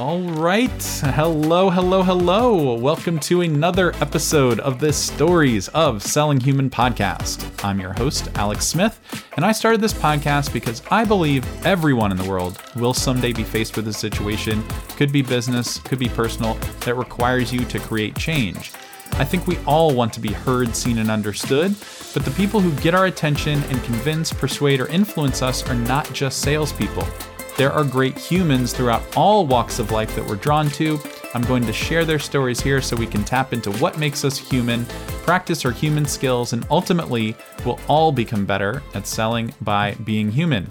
All right. Hello, hello, hello. Welcome to another episode of this Stories of Selling Human podcast. I'm your host, Alex Smith, and I started this podcast because I believe everyone in the world will someday be faced with a situation, could be business, could be personal, that requires you to create change. I think we all want to be heard, seen, and understood, but the people who get our attention and convince, persuade, or influence us are not just salespeople. There are great humans throughout all walks of life that we're drawn to. I'm going to share their stories here so we can tap into what makes us human, practice our human skills, and ultimately, we'll all become better at selling by being human.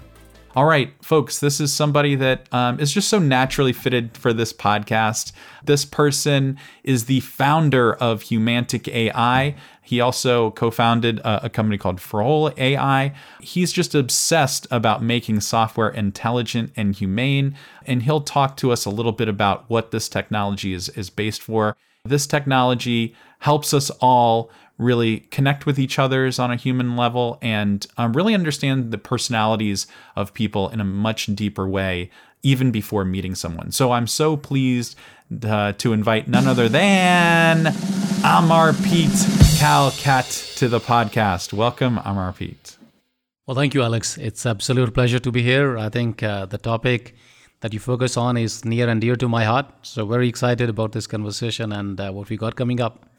All right, folks, this is somebody that um, is just so naturally fitted for this podcast. This person is the founder of Humantic AI. He also co founded a, a, company called Frrole AI. He's just obsessed about making software intelligent and humane. And he'll talk to us a little bit about what this technology is, is based for. This technology helps us all really connect with each other's on a human level and um, really understand the personalities of people in a much deeper way even before meeting someone. So I'm so pleased uh, to invite none other than Amarpreet Kalkat to the podcast. Welcome, Amar Pete. Well, thank you, Alex. It's absolute pleasure to be here. I think uh, the topic that you focus on is near and dear to my heart. So very excited about this conversation and uh, what we got coming up.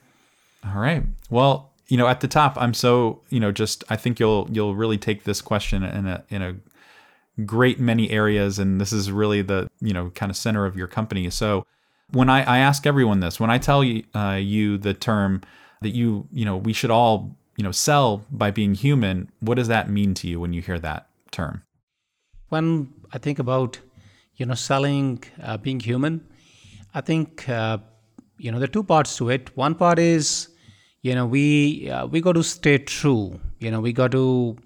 All right. Well, you know, at the top, I'm so you know, just I think you'll you'll really take this question in a in a great many areas, and this is really the you know kind of center of your company. So when I, I ask everyone this, when I tell you, uh, you the term that you you know we should all you know sell by being human, what does that mean to you when you hear that term? When I think about you know selling uh, being human, I think uh, you know there are two parts to it. One part is you know we uh, we got to stay true. You know we got to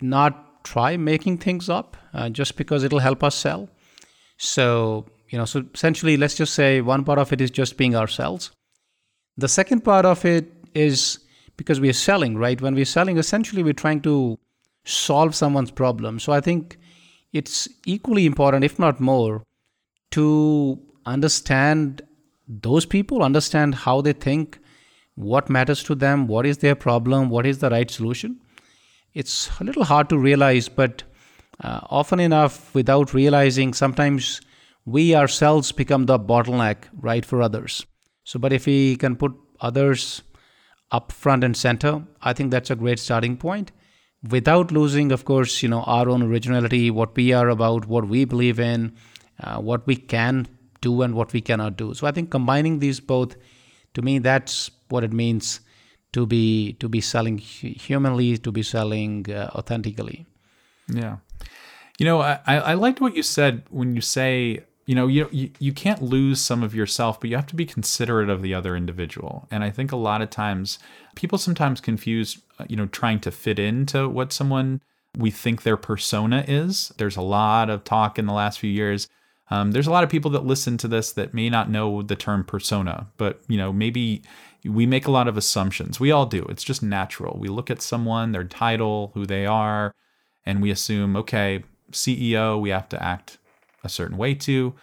not try making things up uh, just because it'll help us sell. So you know so essentially let's just say one part of it is just being ourselves. The second part of it is because we are selling right? When we're selling essentially we're trying to solve someone's problem. So i think it's equally important if not more to understand those people understand how they think what matters to them, what is their problem, what is the right solution. It's a little hard to realize, but uh, often enough, without realizing, sometimes we ourselves become the bottleneck, right, for others. So, but if we can put others up front and center, I think that's a great starting point. Without losing, of course, you know, our own originality, what we are about, what we believe in, uh, what we can do and what we cannot do. So I think combining these both, to me, that's what it means to be to be selling humanly, to be selling uh, authentically. Yeah, you know, I I liked what you said when you say you know you, you you can't lose some of yourself but you have to be considerate of the other individual. And i think a lot of times people sometimes confuse uh, you know trying to fit into what someone we think their persona is. There's a lot of talk in the last few years. Um, there's a lot of people that listen to this that may not know the term persona but you know maybe we make a lot of assumptions. We all do. It's just natural. We look at someone, their title, who they are, and we assume, okay, CEO, we have to act a certain way to,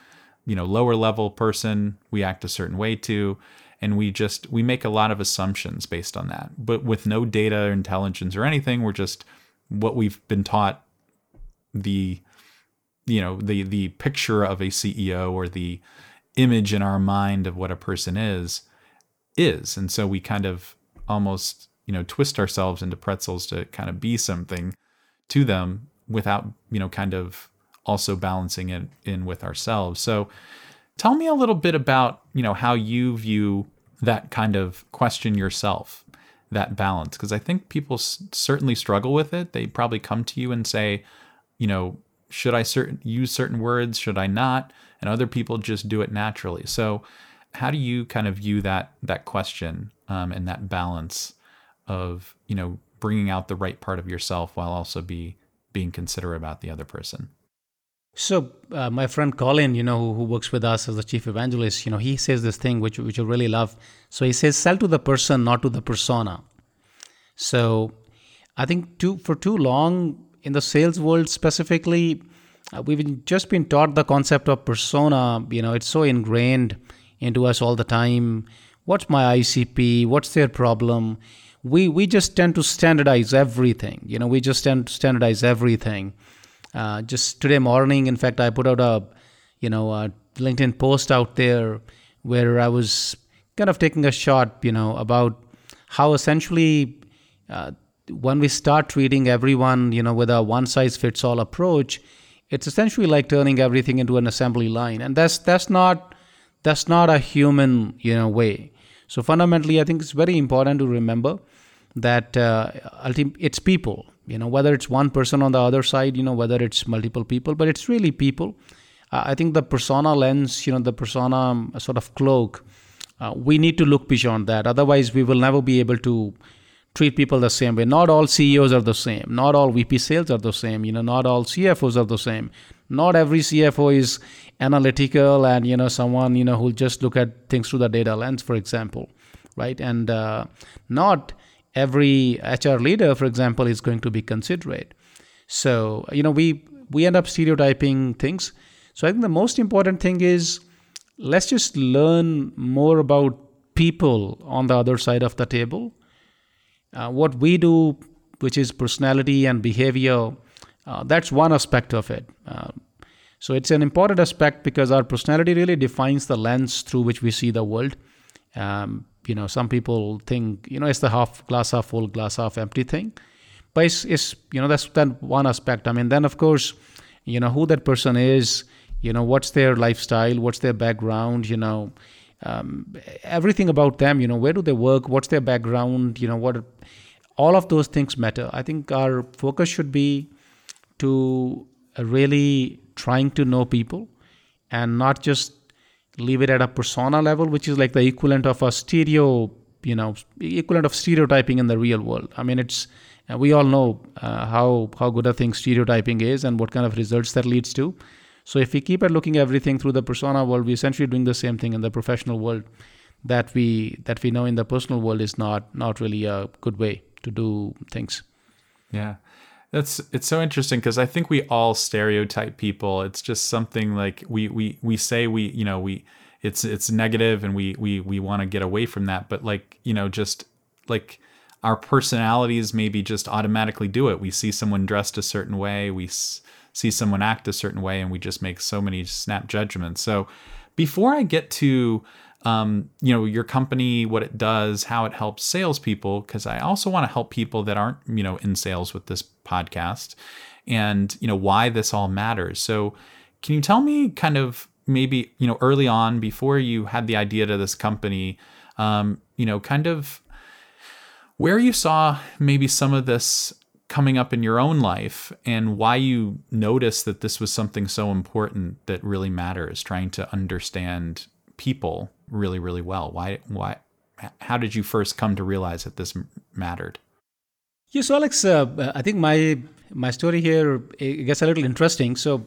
you know, lower level person, we act a certain way to, and we just we make a lot of assumptions based on that. But with no data or intelligence or anything, we're just what we've been taught the you know, the the picture of a CEO or the image in our mind of what a person is is. And so we kind of almost, you know, twist ourselves into pretzels to kind of be something to them without, you know, kind of also balancing it in with ourselves. So tell me a little bit about, you know, how you view that kind of question yourself, that balance. Because I think people s- certainly struggle with it. They probably come to you and say, you know, should I certain use certain words? Should I not? And other people just do it naturally. So how do you kind of view that that question um, and that balance of you know bringing out the right part of yourself while also be being considerate about the other person? So uh, my friend colin you know who, who, works with us as the chief evangelist you know he says this thing which which i really love. So he says sell to the person not to the persona. So i think too for too long in the sales world specifically uh, we've just been taught the concept of persona. You know, it's so ingrained into us all the time. What's my ICP? What's their problem? We we just tend to standardize everything. You know, we just tend to standardize everything. Uh, just today morning, in fact, I put out a you know a LinkedIn post out there where I was kind of taking a shot, you know, about how essentially uh, when we start treating everyone, you know, with a one size fits all approach, it's essentially like turning everything into an assembly line, and that's that's not that's not a human, you know, way. So fundamentally, I think it's very important to remember that uh, it's people. You know, whether it's one person on the other side, you know, whether it's multiple people, but it's really people. Uh, I think the persona lens, you know, the persona um, sort of cloak, uh, we need to look beyond that. Otherwise, we will never be able to treat people the same way. Not all CEOs are the same. Not all VP sales are the same. You know, not all CFOs are the same. Not every CFO is analytical and you know someone you know who'll just look at things through the data lens, for example, right? And uh, not every HR leader, for example, is going to be considerate. So you know we we end up stereotyping things. So I think the most important thing is let's just learn more about people on the other side of the table uh, what we do, which is personality and behavior, uh, that's one aspect of it. Uh, so it's an important aspect because our personality really defines the lens through which we see the world. Um, you know, some people think you know it's the half glass half full, glass half empty thing, but it's, it's you know that's that one aspect. I mean, then of course, you know who that person is, you know what's their lifestyle, what's their background, you know um, everything about them you know where do they work what's their background you know what all of those things matter i think our focus should be to really trying to know people and not just leave it at a persona level which is like the equivalent of a stereo you know equivalent of stereotyping in the real world i mean it's we all know uh, how how good a thing stereotyping is and what kind of results that leads to so if we keep at looking everything through the persona world, we're essentially doing the same thing in the professional world that we that we know in the personal world is not not really a good way to do things. Yeah. That's it's so interesting because I think we all stereotype people. It's just something like we we we say we you know we it's it's negative and we we we want to get away from that. But like you know just like our personalities maybe just automatically do it. We see someone dressed a certain way. We see someone act a certain way and we just make so many snap judgments. So before I get to um, you know your company, what it does, how it helps salespeople, because I also want to help people that aren't you know in sales with this podcast, and you know why this all matters. So can you tell me kind of maybe you know early on before you had the idea to this company, um, you know kind of where you saw maybe some of this coming up in your own life and why you noticed that this was something so important that really matters trying to understand people really really well. Why why how did you first come to realize that this mattered? Yes so alex uh, i think my my story here gets a little interesting. So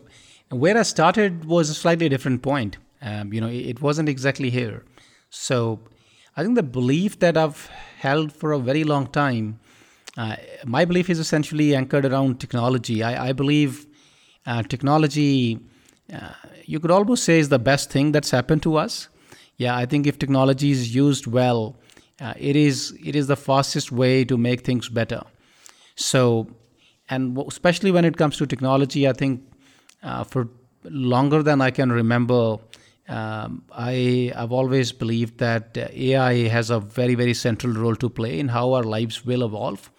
where i started was a slightly different point. Um, you know it wasn't exactly here. So i think the belief that i've held for a very long time uh, my belief is essentially anchored around technology. I, I believe uh, technology, uh, you could almost say, is the best thing that's happened to us. Yeah, I think if technology is used well, uh, it is it is the fastest way to make things better. So, and especially when it comes to technology, I think uh, for longer than I can remember, um, I have always believed that AI has a very very central role to play in how our lives will evolve.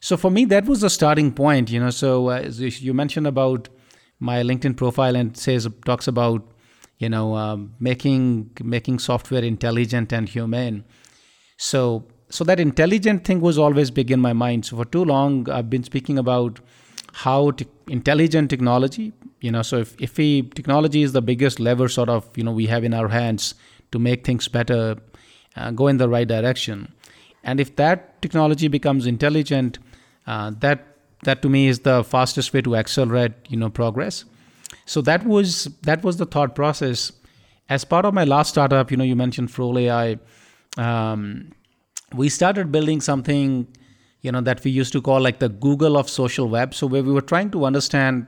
So for me, that was the starting point. You know, so uh, you mentioned about my LinkedIn profile and says talks about you know um, making making software intelligent and humane. So so that intelligent thing was always big in my mind. So for too long, I've been speaking about how te- intelligent technology. You know, so if if we technology is the biggest lever sort of you know we have in our hands to make things better, uh, go in the right direction. And if that technology becomes intelligent, uh, that that to me is the fastest way to accelerate you know progress so that was that was the thought process as part of my last startup you know you mentioned Frrole AI um, we started building something you know that we used to call like the Google of social web so where we were trying to understand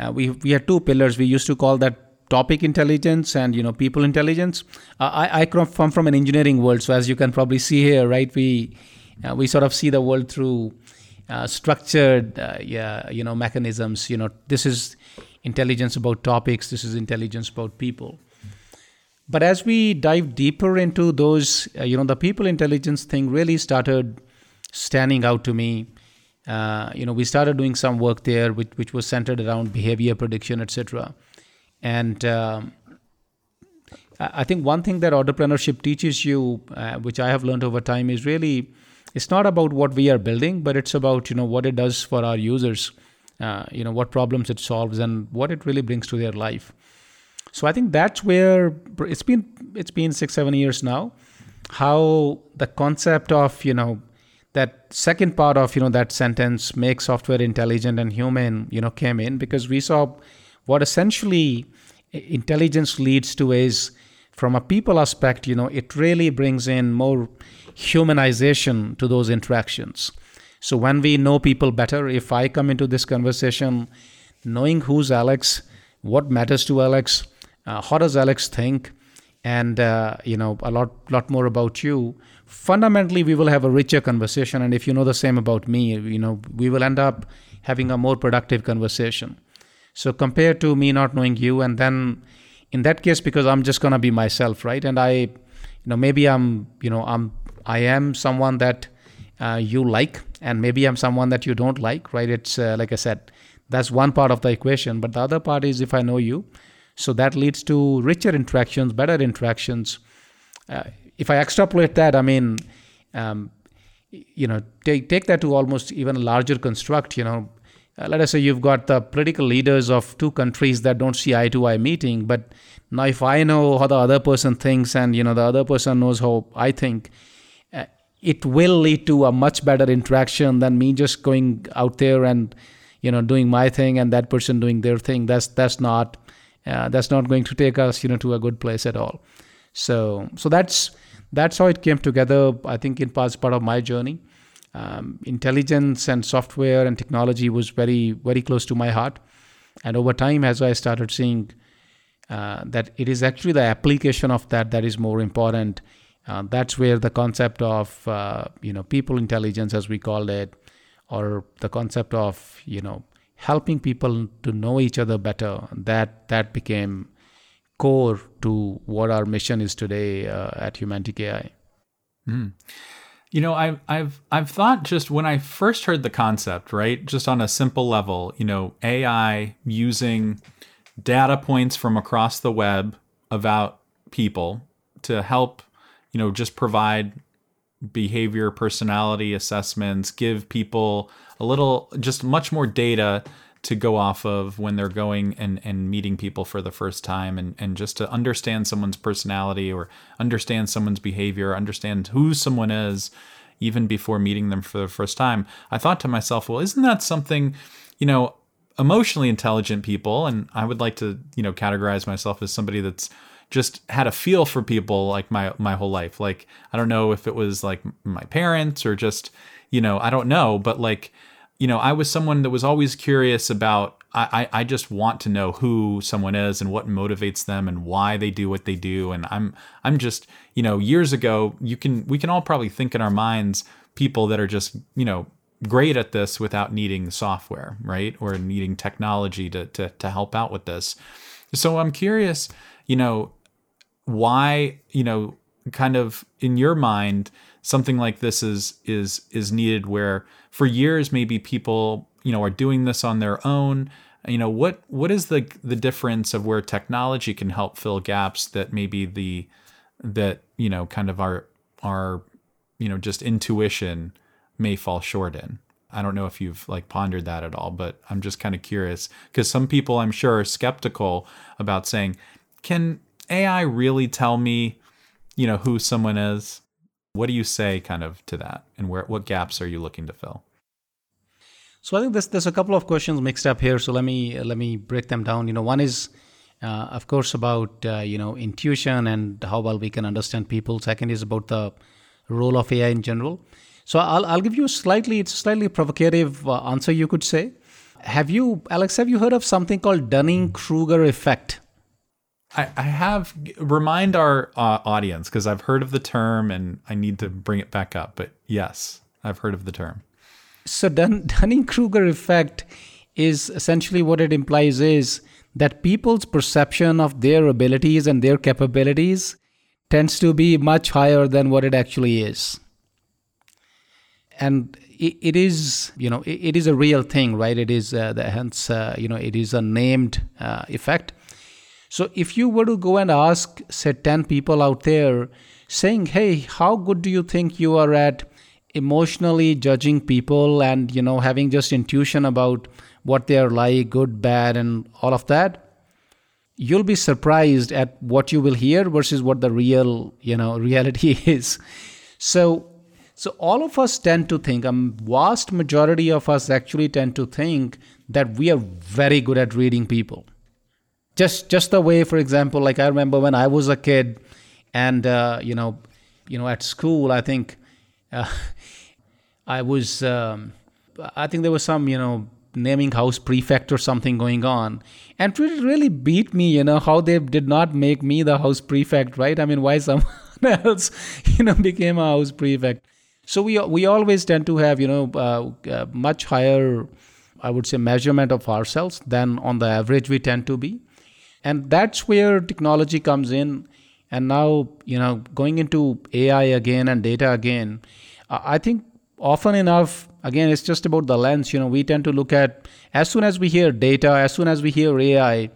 uh, we we had two pillars. We used to call that topic intelligence and you know people intelligence. Uh, I I come from an engineering world, so as you can probably see here, right? We uh, we sort of see the world through uh, structured, uh, yeah, you know, mechanisms. You know, this is intelligence about topics. This is intelligence about people. But as we dive deeper into those, uh, you know, the people intelligence thing really started standing out to me. Uh, you know, we started doing some work there, which which was centered around behavior prediction, etc. And um, I think one thing that entrepreneurship teaches you, uh, which I have learned over time, is really it's not about what we are building, but it's about you know what it does for our users, uh, you know what problems it solves and what it really brings to their life. So I think that's where it's been. It's been six seven years now. How the concept of you know that second part of you know that sentence make software intelligent and human you know came in because we saw what essentially intelligence leads to is from a people aspect you know it really brings in more humanization to those interactions. So when we know people better, if I come into this conversation knowing who's Alex, what matters to Alex, uh, how does Alex think, and uh, you know a lot lot more about you, fundamentally we will have a richer conversation. And if you know the same about me, you know we will end up having a more productive conversation. So compared to me not knowing you, and then in that case, because I'm just gonna be myself, right? And I, you know, maybe I'm, you know, I'm I am someone that uh, you like, and maybe I'm someone that you don't like, right? It's uh, like I said, that's one part of the equation. But the other part is if I know you, so that leads to richer interactions, better interactions. Uh, if I extrapolate that, I mean, um, you know, take take that to almost even a larger construct. You know, uh, let us say you've got the political leaders of two countries that don't see eye to eye meeting, but now if I know how the other person thinks, and you know the other person knows how I think, it will lead to a much better interaction than me just going out there and you know doing my thing and that person doing their thing. That's that's not uh, that's not going to take us you know to a good place at all. So so that's that's how it came together i think in part part of my journey. Um, intelligence and software and technology was very very close to my heart. And over time as i started seeing uh, that it is actually the application of that that is more important uh, that's where the concept of uh, you know people intelligence, as we called it, or the concept of you know helping people to know each other better, that that became core to what our mission is today uh, at Humantic AI. Mm. You know, I've I've I've thought just when I first heard the concept, right, just on a simple level, you know, AI using data points from across the web about people to help you know, just provide behavior personality assessments, give people a little, just much more data to go off of when they're going and, and meeting people for the first time and, and just to understand someone's personality or understand someone's behavior, understand who someone is even before meeting them for the first time. I thought to myself, well, isn't that something, you know, emotionally intelligent people, and I would like to, you know, categorize myself as somebody that's just had a feel for people like my my whole life. Like I don't know if it was like my parents or just you know I don't know, but like you know I was someone that was always curious about. I, I just want to know who someone is and what motivates them and why they do what they do. And I'm I'm just you know years ago you can we can all probably think in our minds people that are just you know great at this without needing software, right? Or needing technology to, to, to help out with this. So I'm curious, you know, why you know kind of in your mind something like this is is is needed where for years maybe people you know are doing this on their own. You know what what is the the difference of where technology can help fill gaps that maybe the that you know kind of our our you know just intuition may fall short in? I don't know if you've like pondered that at all but i'm just kind of curious because some people i'm sure are skeptical about saying can AI really tell me, you know, who someone is? What do you say kind of to that? And where what gaps are you looking to fill? So I think there's there's a couple of questions mixed up here. So let me let me break them down. You know, one is uh, of course about uh, you know intuition and how well we can understand people. Second is about the role of AI in general. So I'll I'll give you a slightly it's slightly provocative uh, answer you could say. Have you, Alex, have you heard of something called Dunning Kruger effect? I, I have remind our uh, audience because I've heard of the term and I need to bring it back up. But yes, I've heard of the term. So Dun- Dunning Kruger effect is essentially what it implies is that people's perception of their abilities and their capabilities tends to be much higher than what it actually is. And it, is, you know, it, it is a real thing, right? It is, uh, the, hence, uh, you know, it is a named uh, effect. So if you were to go and ask, say, 10 people out there saying, hey, how good do you think you are at emotionally judging people and, you know, having just intuition about what they are like, good, bad, and all of that, you'll be surprised at what you will hear versus what the real, you know, reality is. So, so all of us tend to think, a vast majority of us actually tend to think that we are very good at reading people. Just, just the way, for example, like I remember when I was a kid, and uh, you know, you know, at school, I think uh, I was, um, I think there was some, you know, naming house prefect or something going on. And it really beat me you know how they did not make me the house prefect right? I mean why someone else you know became a house prefect? So we we always tend to have you know uh, uh, much higher i would say measurement of ourselves than on the average we tend to be and that's where technology comes in. And now you know going into ai again and data again i think often enough again it's just about the lens. You know we tend to look at as soon as we hear data as soon as we hear ai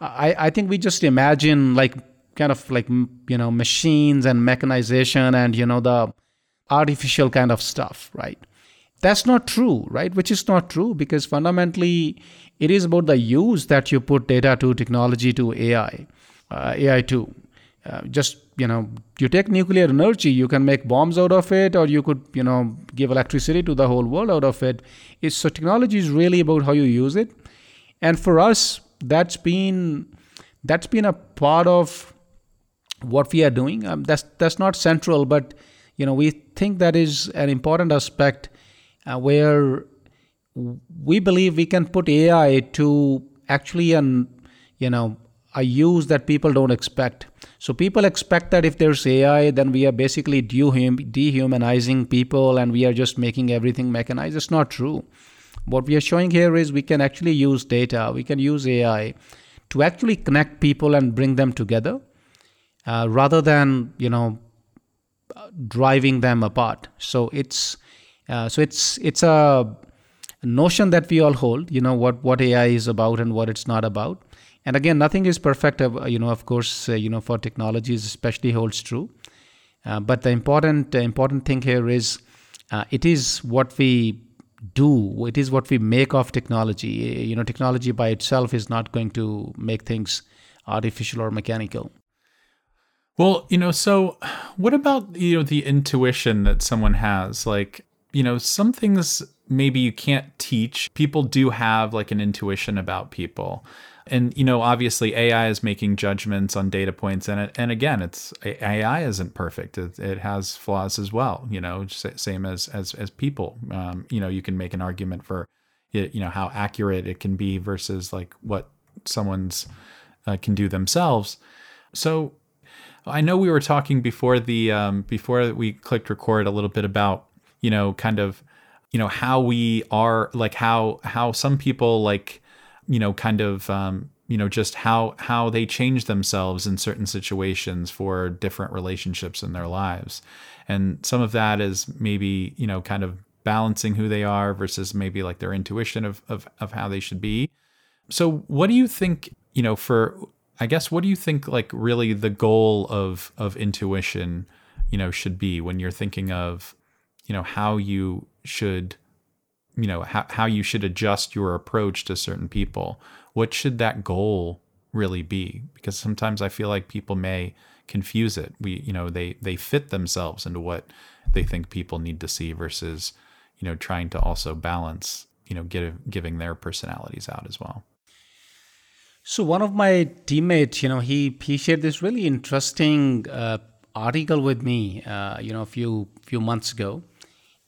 i, I think we just imagine like kind of like you know machines and mechanization and you know the artificial kind of stuff right? That's not true right? Which is not true because fundamentally it is about the use that you put data to technology to ai uh, ai to. Uh, just you know you take nuclear energy you can make bombs out of it or you could you know give electricity to the whole world out of it. It's, so technology is really about how you use it. And for us that's been that's been a part of what we are doing. Um, that's that's not central but you know we think that is an important aspect uh, where we believe we can put ai to actually an you know a use that people don't expect so people expect that if there's AI, then we are basically dehumanizing people and we are just making everything mechanized. It's not true. What we are showing here is we can actually use data, we can use AI to actually connect people and bring them together uh, rather than, you know, driving them apart. So it's uh, so it's it's a notion that we all hold. You know what what AI is about and what it's not about. And again nothing is perfect uh, you know of course uh, you know for technologies especially holds true. Uh, but the important uh, important thing here is uh, it is what we do it is what we make of technology. You know technology by itself is not going to make things artificial or mechanical. Well you know so what about you know the intuition that someone has? Like you know some things maybe you can't teach people do have like an intuition about people. And you know obviously ai is making judgments on data points and it, and again it's ai isn't perfect. It, it has flaws as well you know same as as as people. Um, you know you can make an argument for you know how accurate it can be versus like what someone's uh, can do themselves. So i know we were talking before the um, before we clicked record a little bit about you know kind of you know how we are like how how some people like you know, kind of, um, you know, just how how they change themselves in certain situations for different relationships in their lives, and some of that is maybe you know, kind of balancing who they are versus maybe like their intuition of of of how they should be. So, what do you think? You know, for I guess, what do you think like really the goal of of intuition, you know, should be when you're thinking of, you know, how you should you know how, how you should adjust your approach to certain people. What should that goal really be? Because sometimes i feel like people may confuse it. We you know they they fit themselves into what they think people need to see versus you know trying to also balance you know give, giving their personalities out as well. So one of my teammates you know he he shared this really interesting uh, article with me uh, you know a few few months ago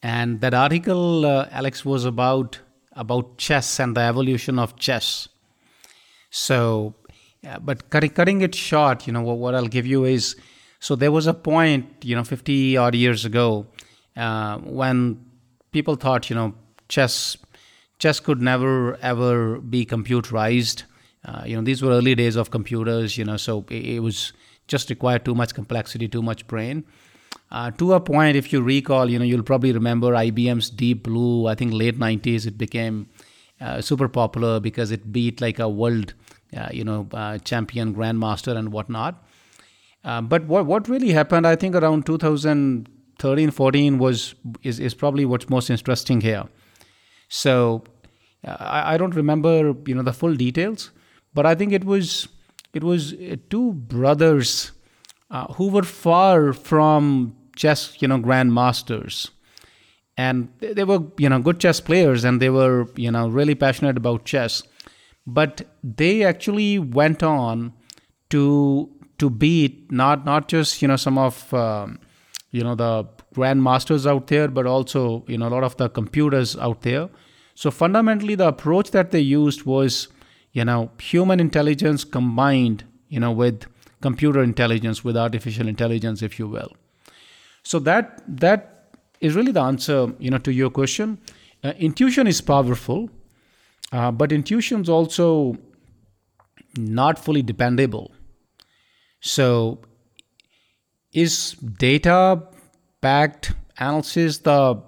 and that article, uh, Alex, was about about chess and the evolution of chess. So, yeah, but cutting, cutting it short, you know, what, what I'll give you is so there was a point, you know, 50 odd years ago uh, when people thought, you know, chess chess could never ever be computerized. Uh, you know, these were early days of computers, you know, so it, it was just required too much complexity, too much brain. Uh, to a point, if you recall, you know, you'll probably remember IBM's Deep Blue. I think late 90s it became uh, super popular because it beat like a world, uh, you know, uh, champion grandmaster and whatnot. Uh, but what what really happened, I think, around 2013, 14 was is is probably what's most interesting here. So uh, I, I don't remember, you know, the full details, but I think it was it was two brothers who were far from chess, you know, grandmasters. And they were you know good chess players and they were you know really passionate about chess. But they actually went on to to beat not not just you know some of um, you know the grandmasters out there but also you know a lot of the computers out there. So fundamentally the approach that they used was you know human intelligence combined you know with computer intelligence with artificial intelligence if you will so that that is really the answer, you know, to your question. Uh, intuition is powerful, uh, but intuition is also not fully dependable. So, is data backed analysis the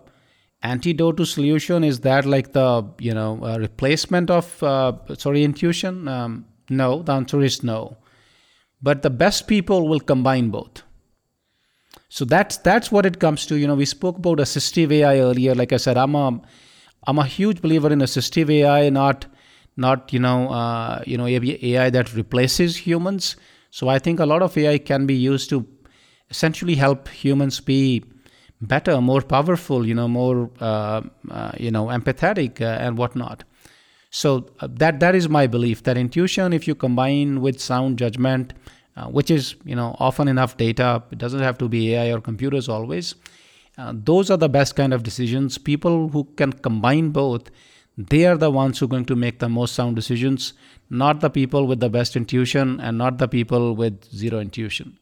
antidote to solution? Is that like the you know replacement of uh, sorry intuition? Um, no, the answer is no. But the best people will combine both. So that's that's what it comes to. You know, we spoke about assistive AI earlier. Like I said, I'm a I'm a huge believer in assistive AI, not not you know uh, you know AI that replaces humans. So I think a lot of AI can be used to essentially help humans be better, more powerful, you know, more uh, uh, you know empathetic uh, and whatnot. So uh, that that is my belief that intuition, if you combine with sound judgment, uh, which is you know often enough data. It doesn't have to be AI or computers always. Uh, those are the best kind of decisions. People who can combine both, they are the ones who are going to make the most sound decisions. Not the people with the best intuition, and not the people with zero intuition.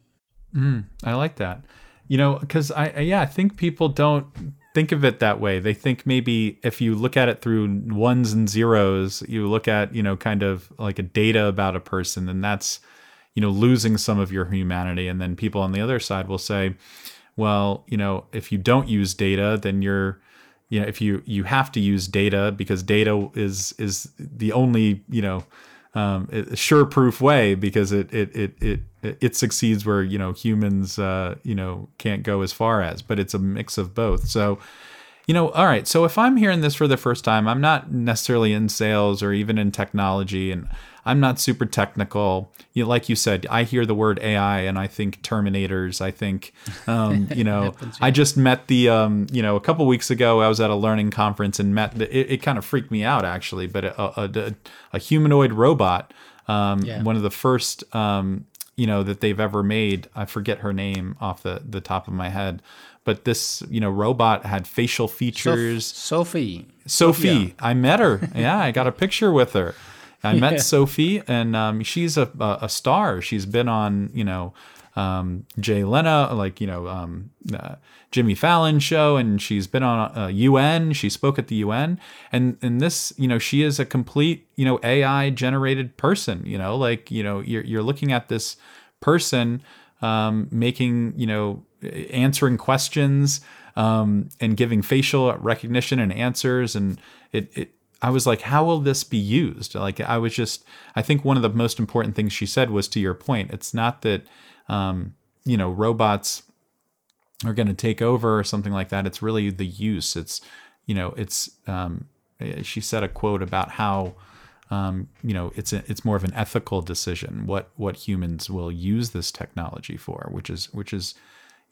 Mm, I like that. You know, because I, I yeah, I think people don't think of it that way. They think maybe if you look at it through ones and zeros, you look at, you know, kind of like a data about a person, and that's you know losing some of your humanity. And then people on the other side will say well you know if you don't use data then you're you know if you you have to use data because data is is the only you know um, sure proof way because it, it it it it succeeds where you know humans uh, you know can't go as far as but it's a mix of both. So you know all right. So if i'm hearing this for the first time i'm not necessarily in sales or even in technology. And I'm not super technical. You like you said, I hear the word AI and I think Terminators. I think, um, you know, happens, yeah. I just met the, um, you know, a couple weeks ago I was at a learning conference and met. The, it, it kind of freaked me out actually, but a, a, a humanoid robot, um, yeah. one of the first, um, you know, that they've ever made. I forget her name off the the top of my head but this you know robot had facial features sophie sophie i met her yeah i got a picture with her I met Sophie, and um, she's a, a star. She's been on, you know, um, Jay Leno, like you know, um, uh, Jimmy Fallon show, and she's been on a UN. She spoke at the UN, and and this, you know, she is a complete, you know, AI generated person. You know, like you know, you're you're looking at this person um, making, you know, answering questions um, and giving facial recognition and answers, and it it I was like, how will this be used? Like, I was just, I think one of the most important things she said was to your point. It's not that, um, you know, robots are going to take over or something like that. It's really the use. It's, you know, it's, um, she said a quote about how, um, you know, it's a, it's more of an ethical decision what what humans will use this technology for, which is which is,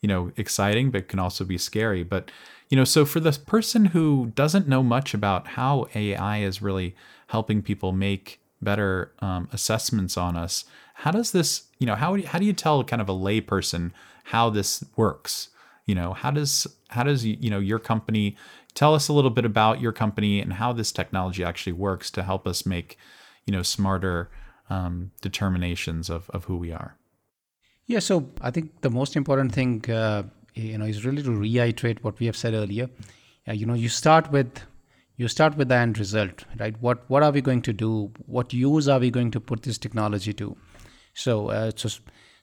you know, exciting but can also be scary. But you know, so for the person who doesn't know much about how AI is really helping people make better um, assessments on us, how does this, you know, how, how do you tell kind of a layperson how this works? you know how does how does you know your company tell us a little bit about your company and how this technology actually works to help us make you know smarter um, determinations of, of who we are yeah so i think the most important thing uh, you know is really to reiterate what we have said earlier uh, you know you start with you start with the end result right what what are we going to do what use are we going to put this technology to so uh, so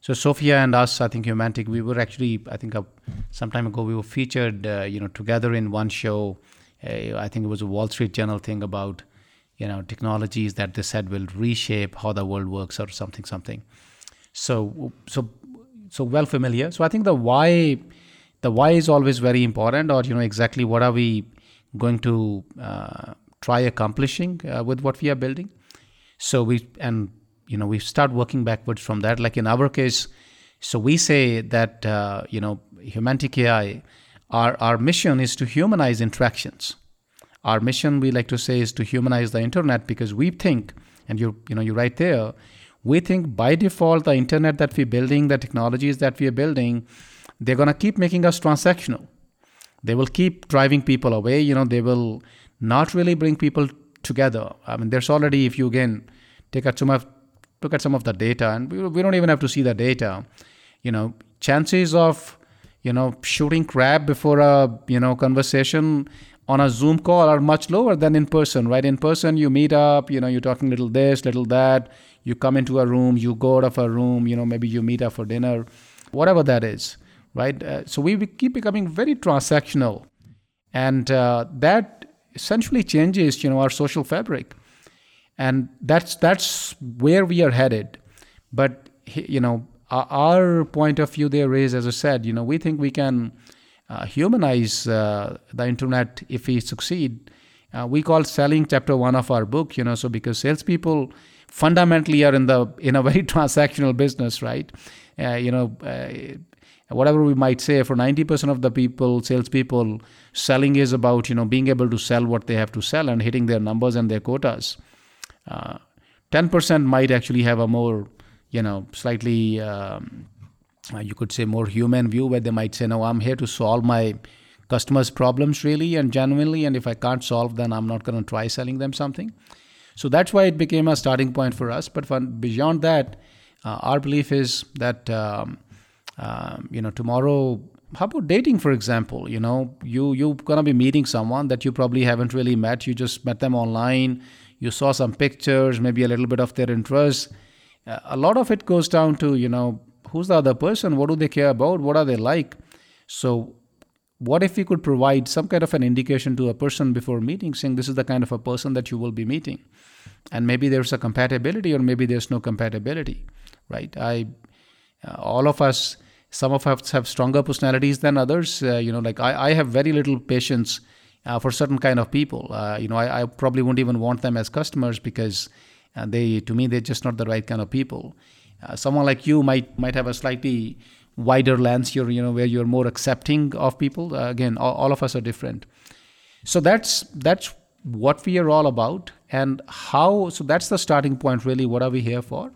so Sophia and us, I think Humantic, we were actually, I think, uh, some time ago, we were featured, uh, you know, together in one show. Uh, I think it was a Wall Street Journal thing about, you know, technologies that they said will reshape how the world works or something, something. So, so, so well familiar. So I think the why, the why is always very important, or you know, exactly what are we going to uh, try accomplishing uh, with what we are building. So we and you know we start working backwards from that like in our case so we say that uh, you know humantic ai our, our mission is to humanize interactions our mission we like to say is to humanize the internet because we think and you you know you're right there we think by default the internet that we're building the technologies that we are building they're going to keep making us transactional they will keep driving people away you know they will not really bring people together i mean there's already if you again take a some of look at some of the data, and we, we don't even have to see the data. You know, chances of you know shooting crap before a you know conversation on a Zoom call are much lower than in person, right? In person, you meet up, you know, you're talking little this, little that. You come into a room, you go out of a room, you know, maybe you meet up for dinner, whatever that is, right? Uh, so we, keep becoming very transactional, and uh, that essentially changes, you know, our social fabric. And that's that's where we are headed. But you know our point of view there is as i said you know we think we can uh, humanize uh, the internet if we succeed. Uh, we call selling chapter one of our book you know so because salespeople fundamentally are in the in a very transactional business right? Uh, you know uh, whatever we might say for 90% of the people salespeople selling is about you know being able to sell what they have to sell and hitting their numbers and their quotas uh, 10% might actually have a more, you know, slightly, um, uh, you could say, more human view where they might say, no, I'm here to solve my customers' problems really and genuinely. And if I can't solve, then I'm not going to try selling them something. So that's why it became a starting point for us. But beyond that, uh, our belief is that, um, um, you know, tomorrow how about dating for example you know you you're going to be meeting someone that you probably haven't really met you just met them online you saw some pictures, maybe a little bit of their interest. Uh, a lot of it goes down to, you know, who's the other person? What do they care about? What are they like? So, what if we could provide some kind of an indication to a person before meeting, saying this is the kind of a person that you will be meeting? And maybe there's a compatibility, or maybe there's no compatibility, right? I, uh, all of us, some of us have stronger personalities than others. Uh, you know, like I, I have very little patience uh, for certain kind of people. Uh, you know, I, I, probably wouldn't even want them as customers because uh, they, to me, they're just not the right kind of people. Uh, someone like you might might have a slightly wider lens here, you know, where you're more accepting of people. Uh, again, all, all of us are different. So that's that's what we are all about, and how. So that's the starting point, really. What are we here for?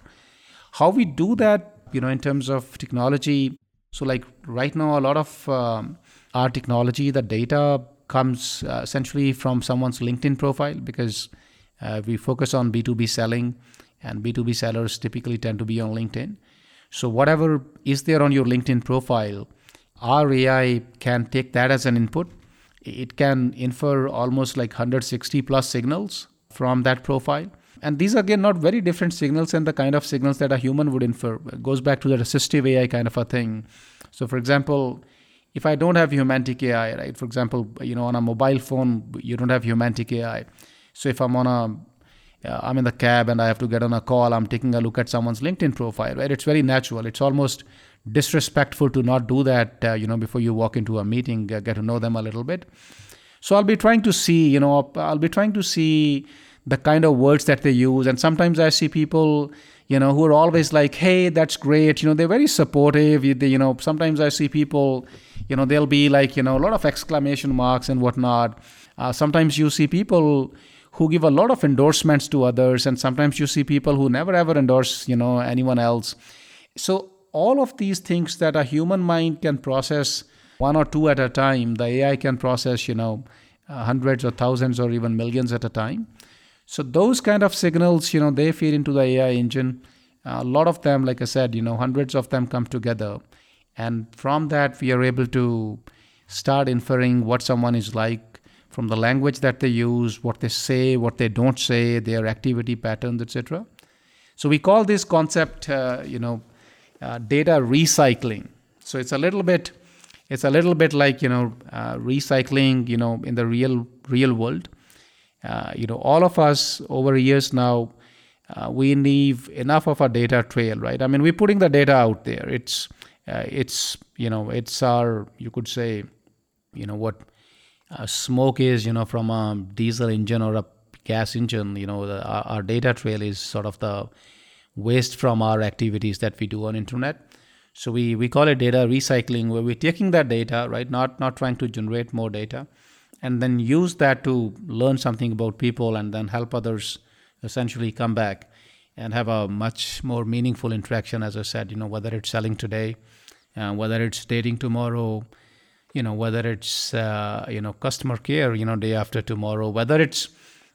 How we do that, you know, in terms of technology. So, like right now, a lot of um, our technology, the data comes uh, essentially from someone's LinkedIn profile because uh, we focus on B2B selling and B2B sellers typically tend to be on LinkedIn. So, whatever is there on your LinkedIn profile, our AI can take that as an input. It can infer almost like 160 plus signals from that profile. And these are again not very different signals and the kind of signals that a human would infer. It goes back to that assistive AI kind of a thing. So, for example, if I don't have Humantic AI, right? For example, you know, on a mobile phone, you don't have Humantic AI. So if I'm on a uh, I'm in the cab and I have to get on a call. I'm taking a look at someone's LinkedIn profile, right? It's very natural. It's almost disrespectful to not do that, uh, you know, before you walk into a meeting, uh, get to know them a little bit. So I'll be trying to see, you know, I'll be trying to see the kind of words that they use. And sometimes I see people, you know, who are always like, "Hey, that's great." You know, they're very supportive. You, they, you know, sometimes I see people you know there'll be like you know a lot of exclamation marks and whatnot uh, sometimes you see people who give a lot of endorsements to others and sometimes you see people who never ever endorse you know anyone else so all of these things that a human mind can process one or two at a time, the AI can process, you know, uh, hundreds or thousands or even millions at a time. So those kind of signals, you know, they feed into the AI engine. A lot of them, like I said, you know, hundreds of them come together, and from that we are able to start inferring what someone is like from the language that they use, what they say, what they don't say, their activity patterns, etc. So we call this concept, uh, you know, uh, data recycling. So it's a little bit, it's a little bit like you know, uh, recycling, you know, in the real real world. Uh, you know, all of us over years now, uh, we leave enough of a data trail, right? I mean, we're putting the data out there. It's uh, it's you know, it's our you could say, you know, what smoke is, you know, from a diesel engine or a gas engine. You know, the, our, our data trail is sort of the waste from our activities that we do on internet so we, we call it data recycling where we're taking that data right not not trying to generate more data and then use that to learn something about people and then help others essentially come back and have a much more meaningful interaction as i said you know whether it's selling today uh, whether it's dating tomorrow you know whether it's uh, you know customer care you know day after tomorrow whether it's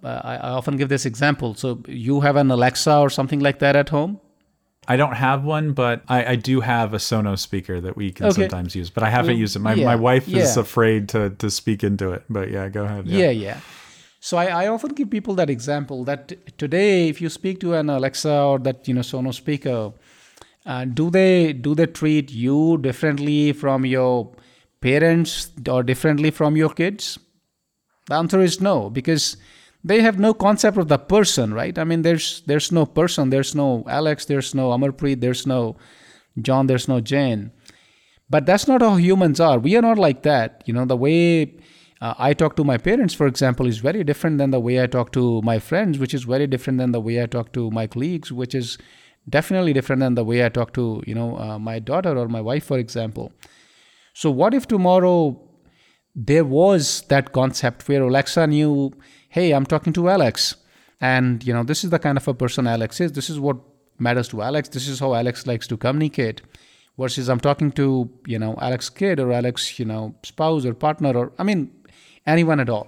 uh, I, I often give this example. So you have an Alexa or something like that at home? I don't have one, but I, I, do have a Sonos speaker that we can okay. sometimes use. But I haven't well, used it. My yeah, my wife yeah. is afraid to to speak into it. But yeah, go ahead. Yeah, yeah. yeah. So I, I, often give people that example that today, if you speak to an Alexa or that you know Sonos speaker, uh, do they do they treat you differently from your parents or differently from your kids? The answer is no, because they have no concept of the person, right? I mean, there's there's no person, there's no Alex, there's no Amarpreet, there's no John, there's no Jane. But that's not how humans are. We are not like that. You know, the way uh, I talk to my parents, for example, is very different than the way I talk to my friends, which is very different than the way I talk to my colleagues, which is definitely different than the way I talk to, you know, uh, my daughter or my wife, for example. So, what if tomorrow there was that concept where Alexa knew hey, I'm talking to Alex. And, you know, this is the kind of a person Alex is. This is what matters to Alex. This is how Alex likes to communicate. Versus I'm talking to, you know, Alex kid or Alex, you know, spouse or partner or, I mean, anyone at all.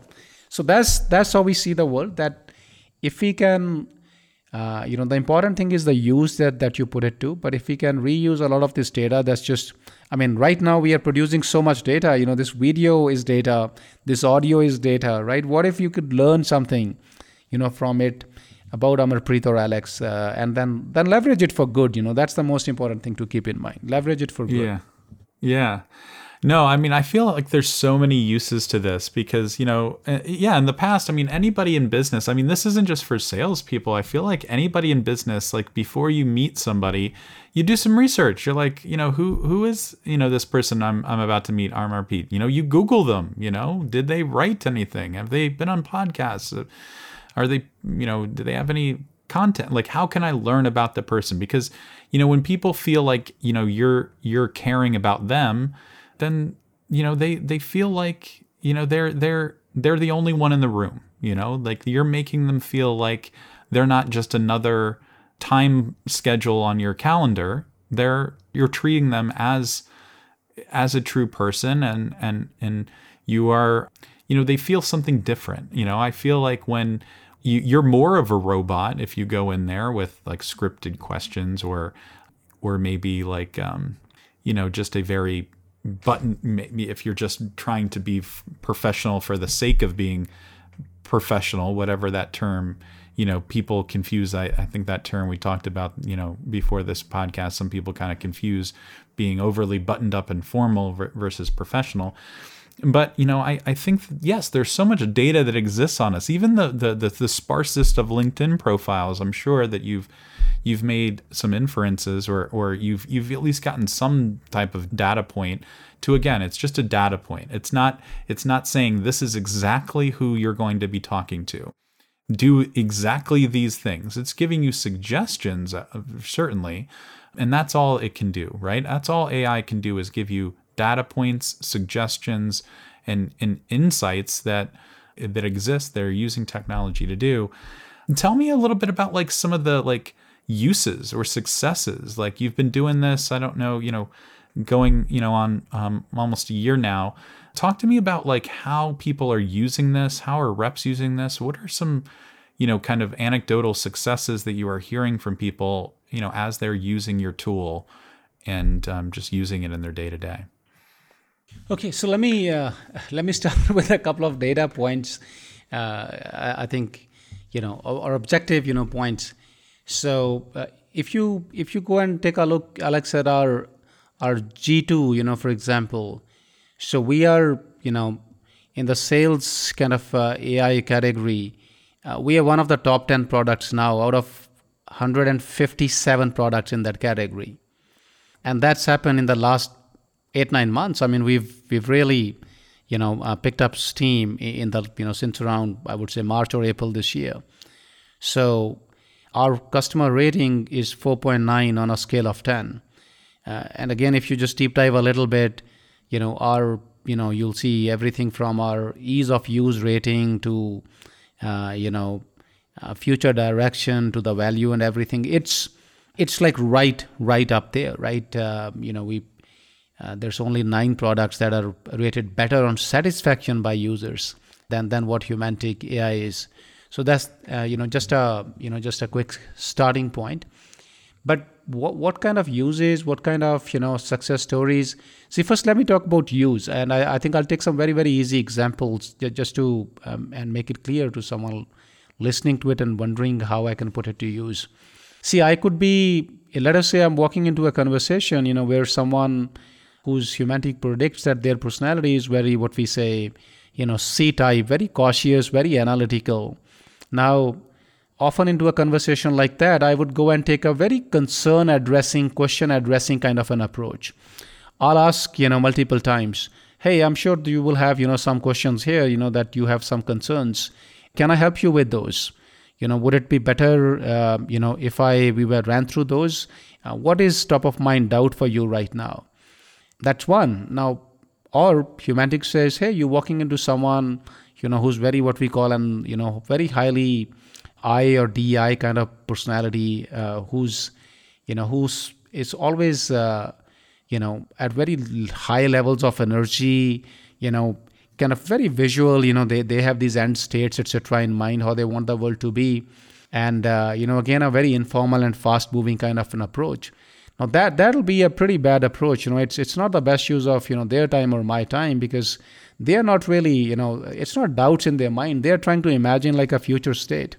So that's that's how we see the world. That if we can, uh, you know, the important thing is the use that that you put it to. But if we can reuse a lot of this data, that's just I mean, right now we are producing so much data. You know, this video is data, this audio is data, right? What if you could learn something, you know, from it about Amarpreet or Alex, uh, and then then leverage it for good. You know, that's the most important thing to keep in mind. Leverage it for good. Yeah, yeah. No, I mean, I feel like there's so many uses to this because, you know, uh, yeah, in the past, I mean, anybody in business, I mean, this isn't just for salespeople. I feel like anybody in business, like before you meet somebody, you do some research. You're like, you know, who who is, you know, this person I'm I'm about to meet, Amarpreet. You know, you Google them, you know, did they write anything? Have they been on podcasts? Are they, you know, do they have any content? Like how can I learn about the person? Because, you know, when people feel like, you know, you're you're caring about them, then you know they they feel like you know they're they're they're the only one in the room you know? Like you're making them feel like they're not just another time schedule on your calendar. They're you're treating them as as a true person and and and you are you know they feel something different you know? I feel like when you, you're more of a robot if you go in there with like scripted questions or or maybe like um you know just a very button maybe if you're just trying to be professional for the sake of being professional whatever that term you know people confuse I, I think that term we talked about you know before this podcast some people kind of confuse being overly buttoned up and formal versus professional. But you know I, I think yes there's so much data that exists on us. Even the, the the the sparsest of linkedin profiles i'm sure that you've you've made some inferences or or you've you've at least gotten some type of data point to again it's just a data point. It's not it's not saying this is exactly who you're going to be talking to. Do exactly these things. It's giving you suggestions uh, certainly and that's all it can do right? That's all ai can do is give you data points suggestions and, and insights that that exist they're using technology to do. Tell me a little bit about like some of the like uses or successes like you've been doing this i don't know you know going, you know, on um, almost a year now. Talk to me about like how people are using this. How are reps using this? What are some, you know, kind of anecdotal successes that you are hearing from people, you know, as they're using your tool and um, just using it in their day to day? Okay, so let me uh, let me start with a couple of data points. Uh, I, think you know our, objective, you know, points. So uh, if you if you go and take a look, Alex, at our our G2, you know, for example, so we are, you know, in the sales kind of uh, AI category, uh, we are one of the top 10 products now out of 157 products in that category. And that's happened in the last eight, nine months. I mean, we've, we've really, you know, uh, picked up steam in the, you know, since around, I would say March or April this year. So our customer rating is 4.9 on a scale of 10. Uh, and again, if you just deep dive a little bit, you know, our, you know, you'll see everything from our ease of use rating to, uh, you know, uh, future direction to the value and everything. It's, it's like right, right up there, right? Uh, you know, we, uh, there's only nine products that are rated better on satisfaction by users than, than what Humantic AI is. So that's uh, you know just a you know just a quick starting point. But what what kind of uses, what kind of you know success stories? See, first let me talk about use, and I, I think I'll take some very very easy examples just to um, and make it clear to someone listening to it and wondering how I can put it to use. See, I could be let us say I'm walking into a conversation, you know, where someone whose humantic predicts that their personality is very what we say, you know, C type, very cautious, very analytical now, often into a conversation like that, I would go and take a very concern addressing, question addressing kind of an approach. I'll ask, you know, multiple times, hey, I'm sure you will have, you know, some questions here, you know, that you have some concerns. Can I help you with those? You know, would it be better, uh, you know, if I we were ran through those? Uh, what is top of mind doubt for you right now? That's one. Now, or Humantic says, hey, you're walking into someone, you know who's very what we call an you know very highly I or DI kind of personality uh, who's you know who's is always uh, you know at very high levels of energy you know kind of very visual you know they, they have these end states etc in mind how they want the world to be. And uh, you know again a very informal and fast moving kind of an approach. Now that that'll be a pretty bad approach you know it's it's not the best use of you know their time or my time because they are not really, you know, it's not doubts in their mind. They're trying to imagine like a future state.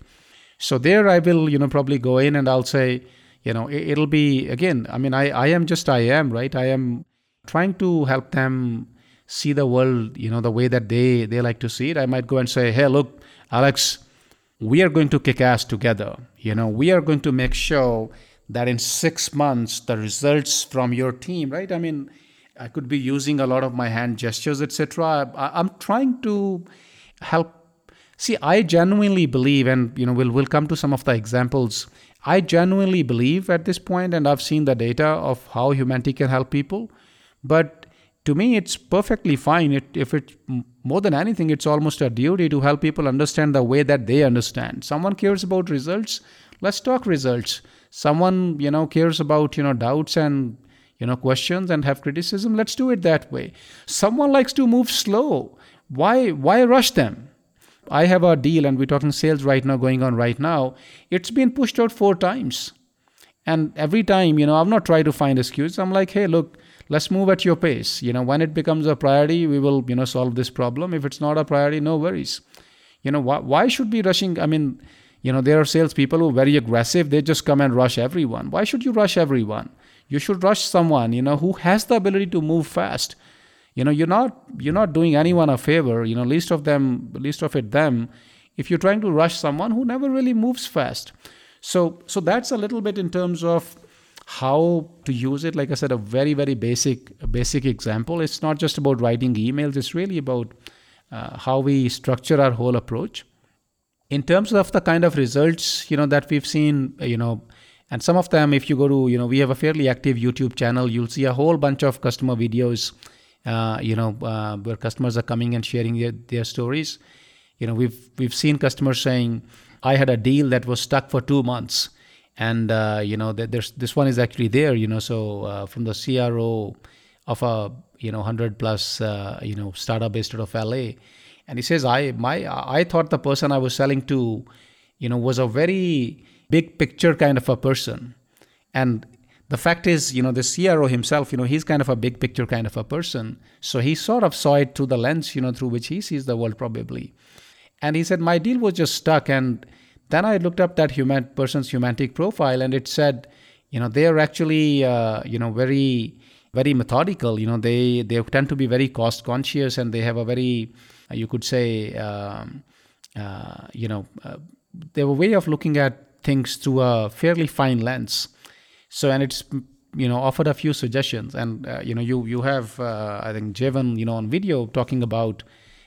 So there I will, you know, probably go in and I'll say, you know, it'll be again, I mean, I, I am just I am, right? I am trying to help them see the world, you know, the way that they they like to see it. I might go and say, hey, look, Alex, we are going to kick ass together. You know, we are going to make sure that in six months the results from your team, right? I mean, I could be using a lot of my hand gestures, etc. I'm trying to help. See, I genuinely believe, and you know, we'll we'll come to some of the examples. I genuinely believe at this point, and I've seen the data of how Humantic can help people. But to me, it's perfectly fine. It, if it more than anything, it's almost a duty to help people understand the way that they understand. Someone cares about results. Let's talk results. Someone you know cares about you know doubts and you know questions and have criticism let's do it that way. Someone likes to move slow. Why why rush them? I have a deal and we're talking sales right now going on right now. It's been pushed out four times. And every time you know i've not tried to find excuses. I'm like hey look let's move at your pace. You know when it becomes a priority we will you know solve this problem. If it's not a priority no worries. You know why, why should be rushing? I mean you know there are salespeople who are very aggressive. They just come and rush everyone. Why should you rush everyone you should rush someone you know who has the ability to move fast. You know you're not you're not doing anyone a favor you know least of them least of it them if you're trying to rush someone who never really moves fast. So so that's a little bit in terms of how to use it. Like i said a very very basic basic example. It's not just about writing emails. It's really about uh, how we structure our whole approach. In terms of the kind of results you know that we've seen you know and some of them if you go to you know we have a fairly active youtube channel you'll see a whole bunch of customer videos uh, you know uh, where customers are coming and sharing their, their stories. You know we've we've seen customers saying i had a deal that was stuck for two months and uh, you know there's this one is actually there you know so uh, from the cro of a you know hundred plus uh, you know startup based out of LA, and he says I my I thought the person I was selling to, you know, was a very big picture kind of a person, and the fact is, you know, the CRO himself, you know, he's kind of a big picture kind of a person. So he sort of saw it through the lens, you know, through which he sees the world probably. And he said, my deal was just stuck. And then I looked up that human person's humantic profile and it said, you know, they are actually, uh, you know, very, very methodical. You know, they, they tend to be very cost conscious and they have a very, uh, you could say, um, uh, you know, uh, they have a way of looking at things through a fairly fine lens so and it's you know offered a few suggestions, and uh, you know you you have uh, I think Jevan you know on video talking about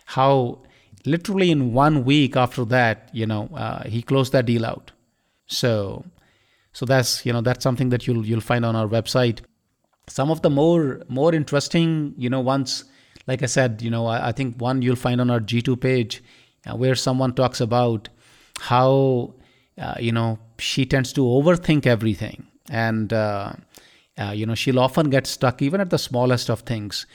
how literally in one week after that you know uh, he closed that deal out. So so that's you know that's something that you'll you'll find on our website. Some of the more more interesting you know ones like I said you know I, I think one you'll find on our G2 page uh, where someone talks about how uh, you know she tends to overthink everything. And uh, uh, you know she'll often get stuck even at the smallest of things.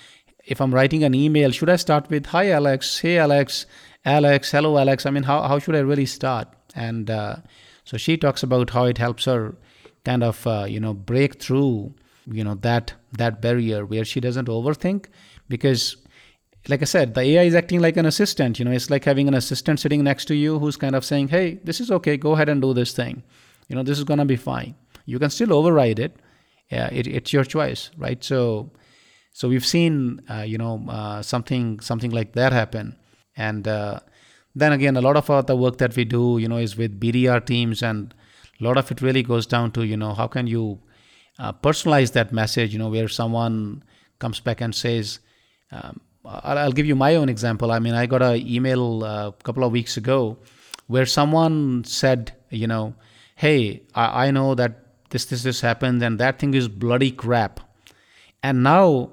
If i'm writing an email should i start with hi alex. Hey alex. Alex. Hello alex. I mean how, how should i really start? And uh, so she talks about how it helps her kind of uh, you know break through you know that that barrier where she doesn't overthink because like i said the ai is acting like an assistant you know it's like having an assistant sitting next to you who's kind of saying hey this is okay go ahead and do this thing you know this is going to be fine you can still override it. Yeah, it, it's your choice, right? So, so we've seen, uh, you know, uh, something something like that happen, and uh, then again, a lot of the work that we do, you know, is with BDR teams, and a lot of it really goes down to, you know, how can you uh, personalize that message, you know, where someone comes back and says, um, I'll, give you my own example. I mean, I got an email uh, a couple of weeks ago where someone said, you know, hey, I, I know that this this this happened and that thing is bloody crap. And now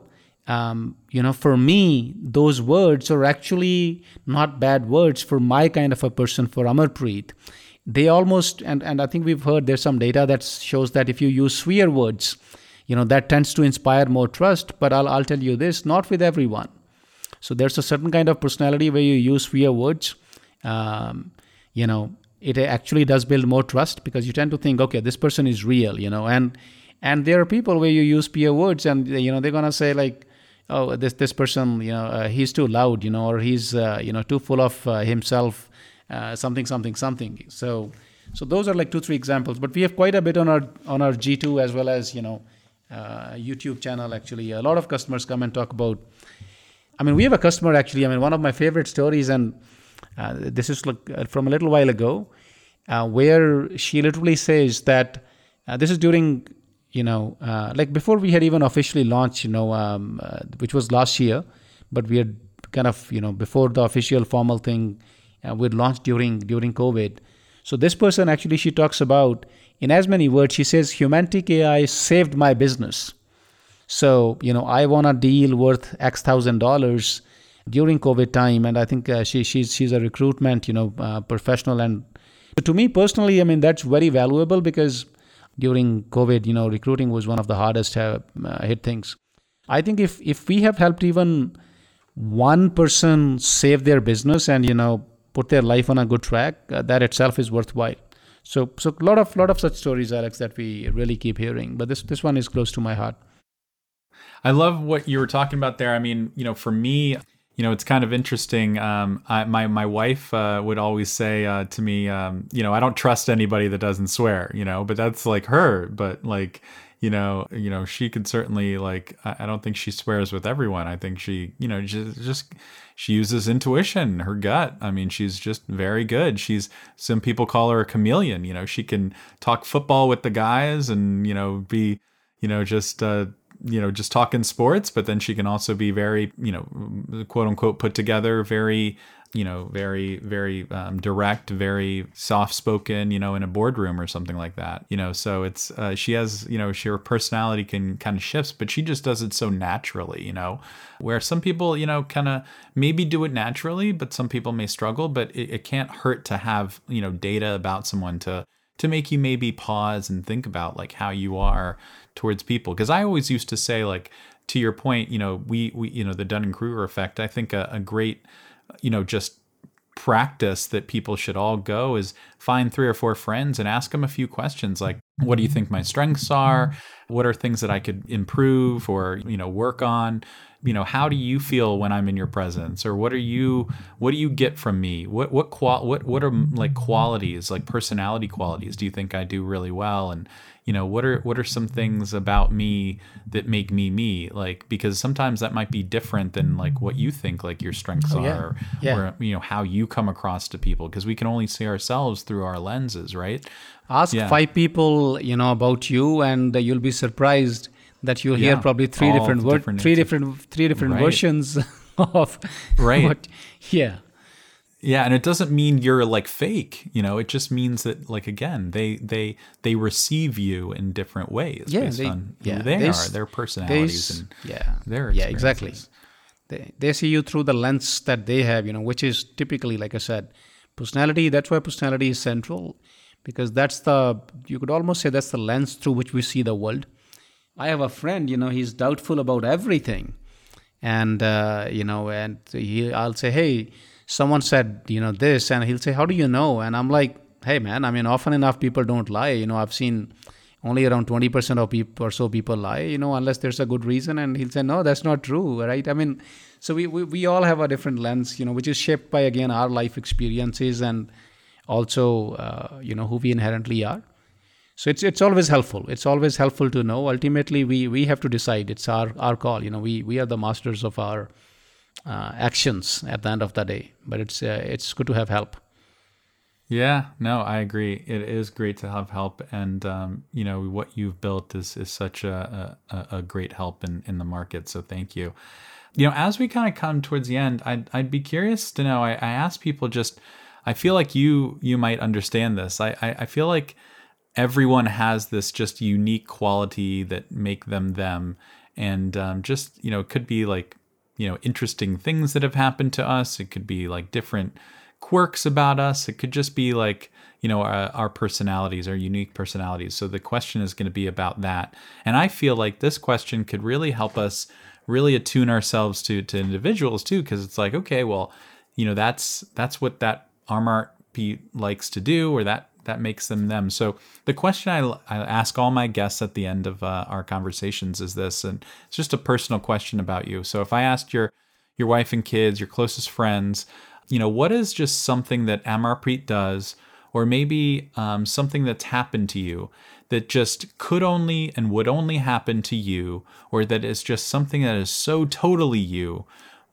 um, you know for me those words are actually not bad words for my kind of a person for amarpreet. They almost and, and i think we've heard there's some data that shows that if you use swear words you know that tends to inspire more trust. But i'll, I'll tell you this not with everyone so there's a certain kind of personality where you use swear words um, you know it actually does build more trust because you tend to think, okay, this person is real, you know, and and there are people where you use peer words and you know they're gonna say like, oh, this this person, you know, uh, he's too loud, you know, or he's uh, you know too full of uh, himself, uh, something, something, something. So so those are like two three examples, but we have quite a bit on our on our G2 as well as you know uh, YouTube channel. Actually, a lot of customers come and talk about. I mean, we have a customer actually. I mean, one of my favorite stories and uh, this is uh, from a little while ago, uh, where she literally says that this is during you know, uh, like before we had even officially launched, you know, um, uh, which was last year, but we had kind of, you know, before the official formal thing, uh, we launched during during COVID. So this person actually she talks about in as many words. She says, "Humantic AI saved my business." So you know, I want a deal worth X thousand dollars during COVID time, and I think uh, she she's she's a recruitment you know uh, professional, and to me personally, I mean that's very valuable because during COVID, you know, recruiting was one of the hardest uh, hit things. I think if if we have helped even one person save their business and you know put their life on a good track, uh, that itself is worthwhile. So so a lot of lot of such stories, Alex, that we really keep hearing. But this this one is close to my heart. I love what you were talking about there. I mean, you know, for me, you know, it's kind of interesting. Um, I, my my wife uh, would always say uh, to me, um, you know, I don't trust anybody that doesn't swear. You know, but that's like her. But like, you know, you know, she could certainly like. I, I don't think she swears with everyone. I think she, you know, just just she uses intuition, her gut. I mean, she's just very good. She's some people call her a chameleon. You know, she can talk football with the guys and you know be you know just. Uh, you know just talking sports but then she can also be very you know quote unquote put together very you know very very um, direct very soft spoken you know in a boardroom or something like that you know? So it's uh, she has you know she, her personality can kind of shifts but she just does it so naturally you know? Where some people you know kind of maybe do it naturally but some people may struggle but it, it can't hurt to have you know data about someone to to make you maybe pause and think about like how you are towards people. Because i always used to say like to your point you know we we you know the dunning-kruger effect i think a, a great you know just practice that people should all go is find three or four friends and ask them a few questions like what do you mm-hmm. think my strengths are? What are things that i could improve or you know work on you know how do you feel when i'm in your presence or what are you what do you get from me what what qual what what are like qualities like personality qualities do you think i do really well and you know what are what are some things about me that make me me like because sometimes that might be different than like what you think like your strengths Oh, yeah. are Yeah. or you know how you come across to people because we can only see ourselves through our lenses right Ask Yeah. five people, you know, about you, and uh, you'll be surprised that you'll hear probably three different, ver- different three different, three different Right. versions of Right. What, yeah, Yeah, and it doesn't mean you're like fake, you know. It just means that like again, they they they receive you in different ways Yeah, based they- on yeah, who they they are, their personalities and yeah, their yeah, exactly. They, they see you through the lens that they have, you know, which is typically, like I said, personality. That's why personality is central, because that's the you could almost say that's the lens through which we see the world. I have a friend, you know, he's doubtful about everything, and uh, you know, and he, I'll say, hey, someone said, you know, this, and he'll say, how do you know? And I'm like, hey, man, I mean, often enough people don't lie. You know, I've seen only around 20% of people or so people lie, you know, unless there's a good reason. And he'll say, no, that's not true, right? I mean, so we, we, we all have a different lens, you know, which is shaped by, again, our life experiences and also, uh, you know, who we inherently are. So it's it's always helpful. It's always helpful to know. Ultimately, we we have to decide. It's our our call. You know, we we are the masters of our uh, actions at the end of the day. But it's uh, it's good to have help. Yeah, no, I agree. It is great to have help, and um, you know what you've built is is such a a, a great help in in the market. So thank you. You know, as we kind of come towards the end, I'd I'd be curious to know. I, I ask people just. I feel like you you might understand this. I, I I feel like everyone has this just unique quality that make them them, and um, just you know, it could be like you know interesting things that have happened to us. It could be like different quirks about us. It could just be like, you know, our, our personalities, our unique personalities. So the question is going to be about that. And I feel like this question could really help us really attune ourselves to to individuals too because it's like, okay, well, you know, that's that's what that Armart likes to do or that that makes them them. So the question I, I ask all my guests at the end of uh, our conversations is this, and it's just a personal question about you. So if I asked your your wife and kids, your closest friends, you know, what is just something that Amarpreet does, or maybe um, something that's happened to you that just could only and would only happen to you, or that is just something that is so totally you.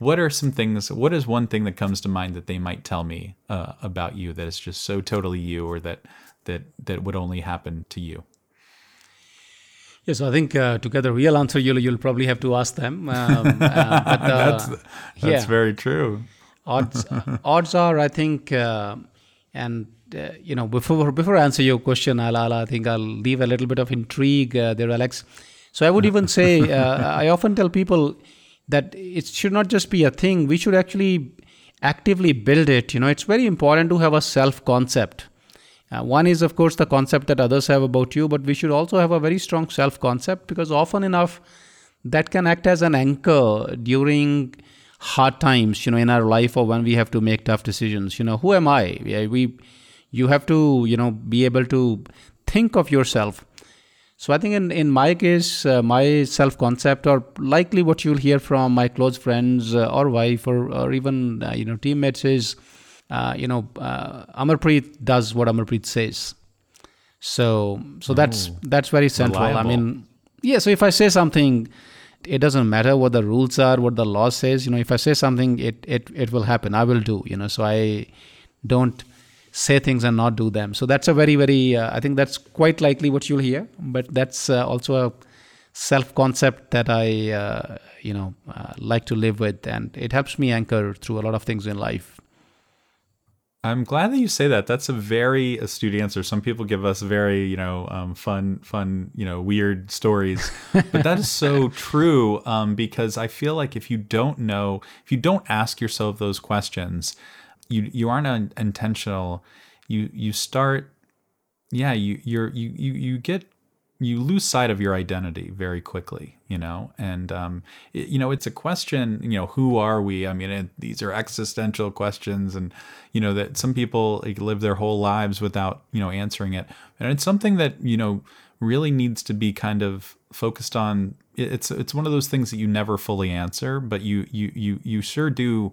What are some things? What is one thing that comes to mind that they might tell me uh, about you that is just so totally you, or that that that would only happen to you? Yes, I think uh, to get the real answer, you'll you'll probably have to ask them. Um, uh, but, uh, That's yeah. very true. odds odds are i think uh, and uh, you know before before i answer your question I'll, I'll, i think i'll leave a little bit of intrigue uh, there alex so i would even say uh, i often tell people that it should not just be a thing. We should actually actively build it. You know it's very important to have a self concept uh, one is of course the concept that others have about you but we should also have a very strong self concept because often enough that can act as an anchor during hard times you know in our life or when we have to make tough decisions. You know who am i? We you have to you know be able to think of yourself so i think in, in my case uh, my self concept or likely what you'll hear from my close friends uh, or wife or, or even uh, you know teammates is uh, you know uh, amarpreet does what amarpreet says. So so that's that's very central. I mean yeah so if i say something it doesn't matter what the rules are what the law says. You know if i say something it it, it will happen. I will do you know so i don't say things and not do them so that's a very very uh, i think that's quite likely what you'll hear but that's uh, also a self concept that i uh, you know uh, like to live with and it helps me anchor through a lot of things in life I'm glad that you say that. That's a very astute answer. Some people give us very, you know, um, fun, fun, you know, weird stories, but that is so true. Um, because I feel like if you don't know, if you don't ask yourself those questions, you you aren't intentional. You you start yeah, you you're you you you get you lose sight of your identity very quickly, you know, and um, it, you know it's a question, you know, who are we? I mean, it, these are existential questions, and you know that some people like, live their whole lives without you know answering it, and it's something that you know really needs to be kind of focused on. It's it's one of those things that you never fully answer, but you you you you sure do,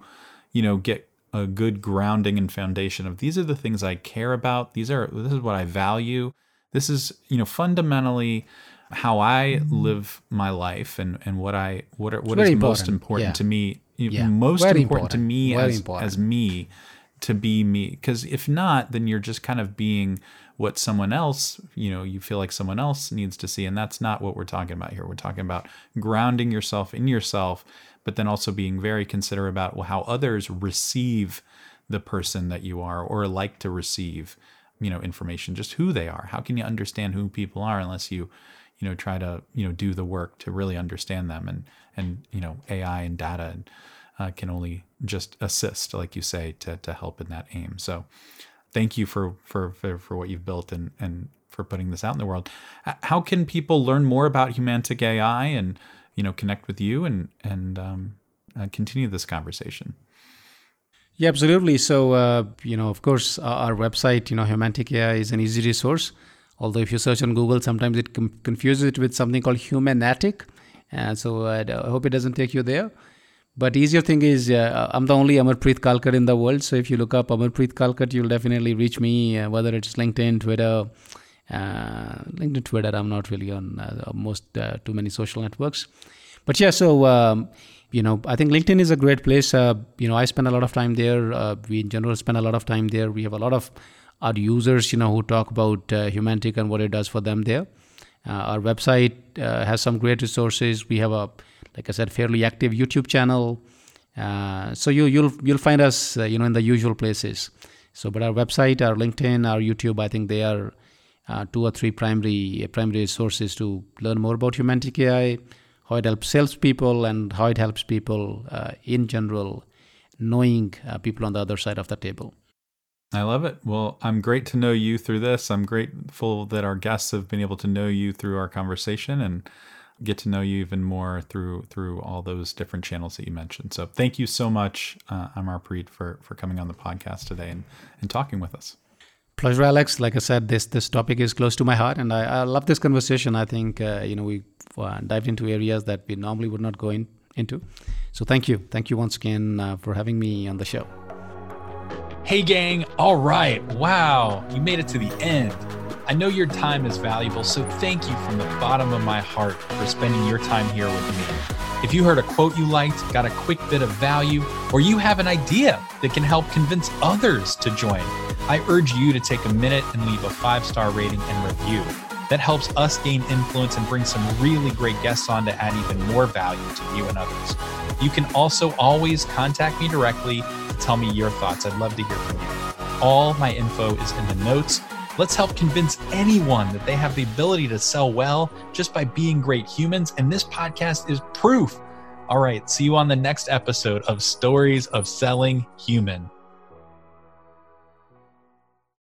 you know, get a good grounding and foundation of these are the things I care about. These are this is what I value. This is you know fundamentally how I mm-hmm. live my life and and what I what are, what is very most important. important Yeah. to me. Yeah. Most Very important, to me Very as important. as me to be me because if not then you're just kind of being what someone else you know you feel like someone else needs to see and that's not what we're talking about here we're talking about grounding yourself in yourself but then also being very considerate about how others receive the person that you are or like to receive you know information just who they are how can you understand who people are unless you you know try to you know do the work to really understand them and and you know ai and data and uh, can only just assist, like you say, to, to help in that aim. So thank you for, for, for, for what you've built and, and for putting this out in the world. How can people learn more about Humantic AI and, you know, connect with you and, and um, uh, continue this conversation? Yeah, absolutely. So, uh, you know, of course, our our website, you know, Humantic AI is an easy resource. Although, if you search on Google, sometimes it com- confuses it with something called Humanatic. And so, uh, I hope it doesn't take you there. But easier thing is, uh, I'm the only Amarpreet Kalkat in the world. So, if you look up Amarpreet Kalkat, you'll definitely reach me, uh, whether it's LinkedIn, Twitter, uh, LinkedIn, Twitter. I'm not really on uh, most uh, too many social networks. But yeah, so um, you know, I think LinkedIn is a great place. Uh, you know, I spend a lot of time there. Uh, we in general spend a lot of time there. We have a lot of our users, you know, who talk about uh, Humantic and what it does for them there. Uh, our website uh, has some great resources. We have a, like I said, fairly active YouTube channel. Uh, so you you'll you'll find us, uh, you know, in the usual places. So, but our website, our LinkedIn, our YouTube, I think they are uh, two or three primary primary sources to learn more about Humantic AI, how it helps salespeople, and how it helps people uh, in general, knowing uh, people on the other side of the table. I love it. Well, I'm great to know you through this. I'm grateful that our guests have been able to know you through our conversation and get to know you even more through through all those different channels that you mentioned. So thank you so much, uh, Amarpreet, for for coming on the podcast today and, and talking with us. Pleasure, Alex. Like I said, this this topic is close to my heart, and I, I love this conversation. I think uh, you know we uh, dived into areas that we normally would not go in, into. So thank you, thank you once again uh, for having me on the show. Hey, gang. All right. Wow. You made it to the end. I know your time is valuable, so thank you from the bottom of my heart for spending your time here with me. If you heard a quote you liked, got a quick bit of value, or you have an idea that can help convince others to join, I urge you to take a minute and leave a five star rating and review. That helps us gain influence and bring some really great guests on to add even more value to you and others. You can also always contact me directly tell me your thoughts. I'd love to hear from you. All my info is in the notes. Let's help convince anyone that they have the ability to sell well just by being great humans. And this podcast is proof. All right, see you on the next episode of Stories of Selling Human.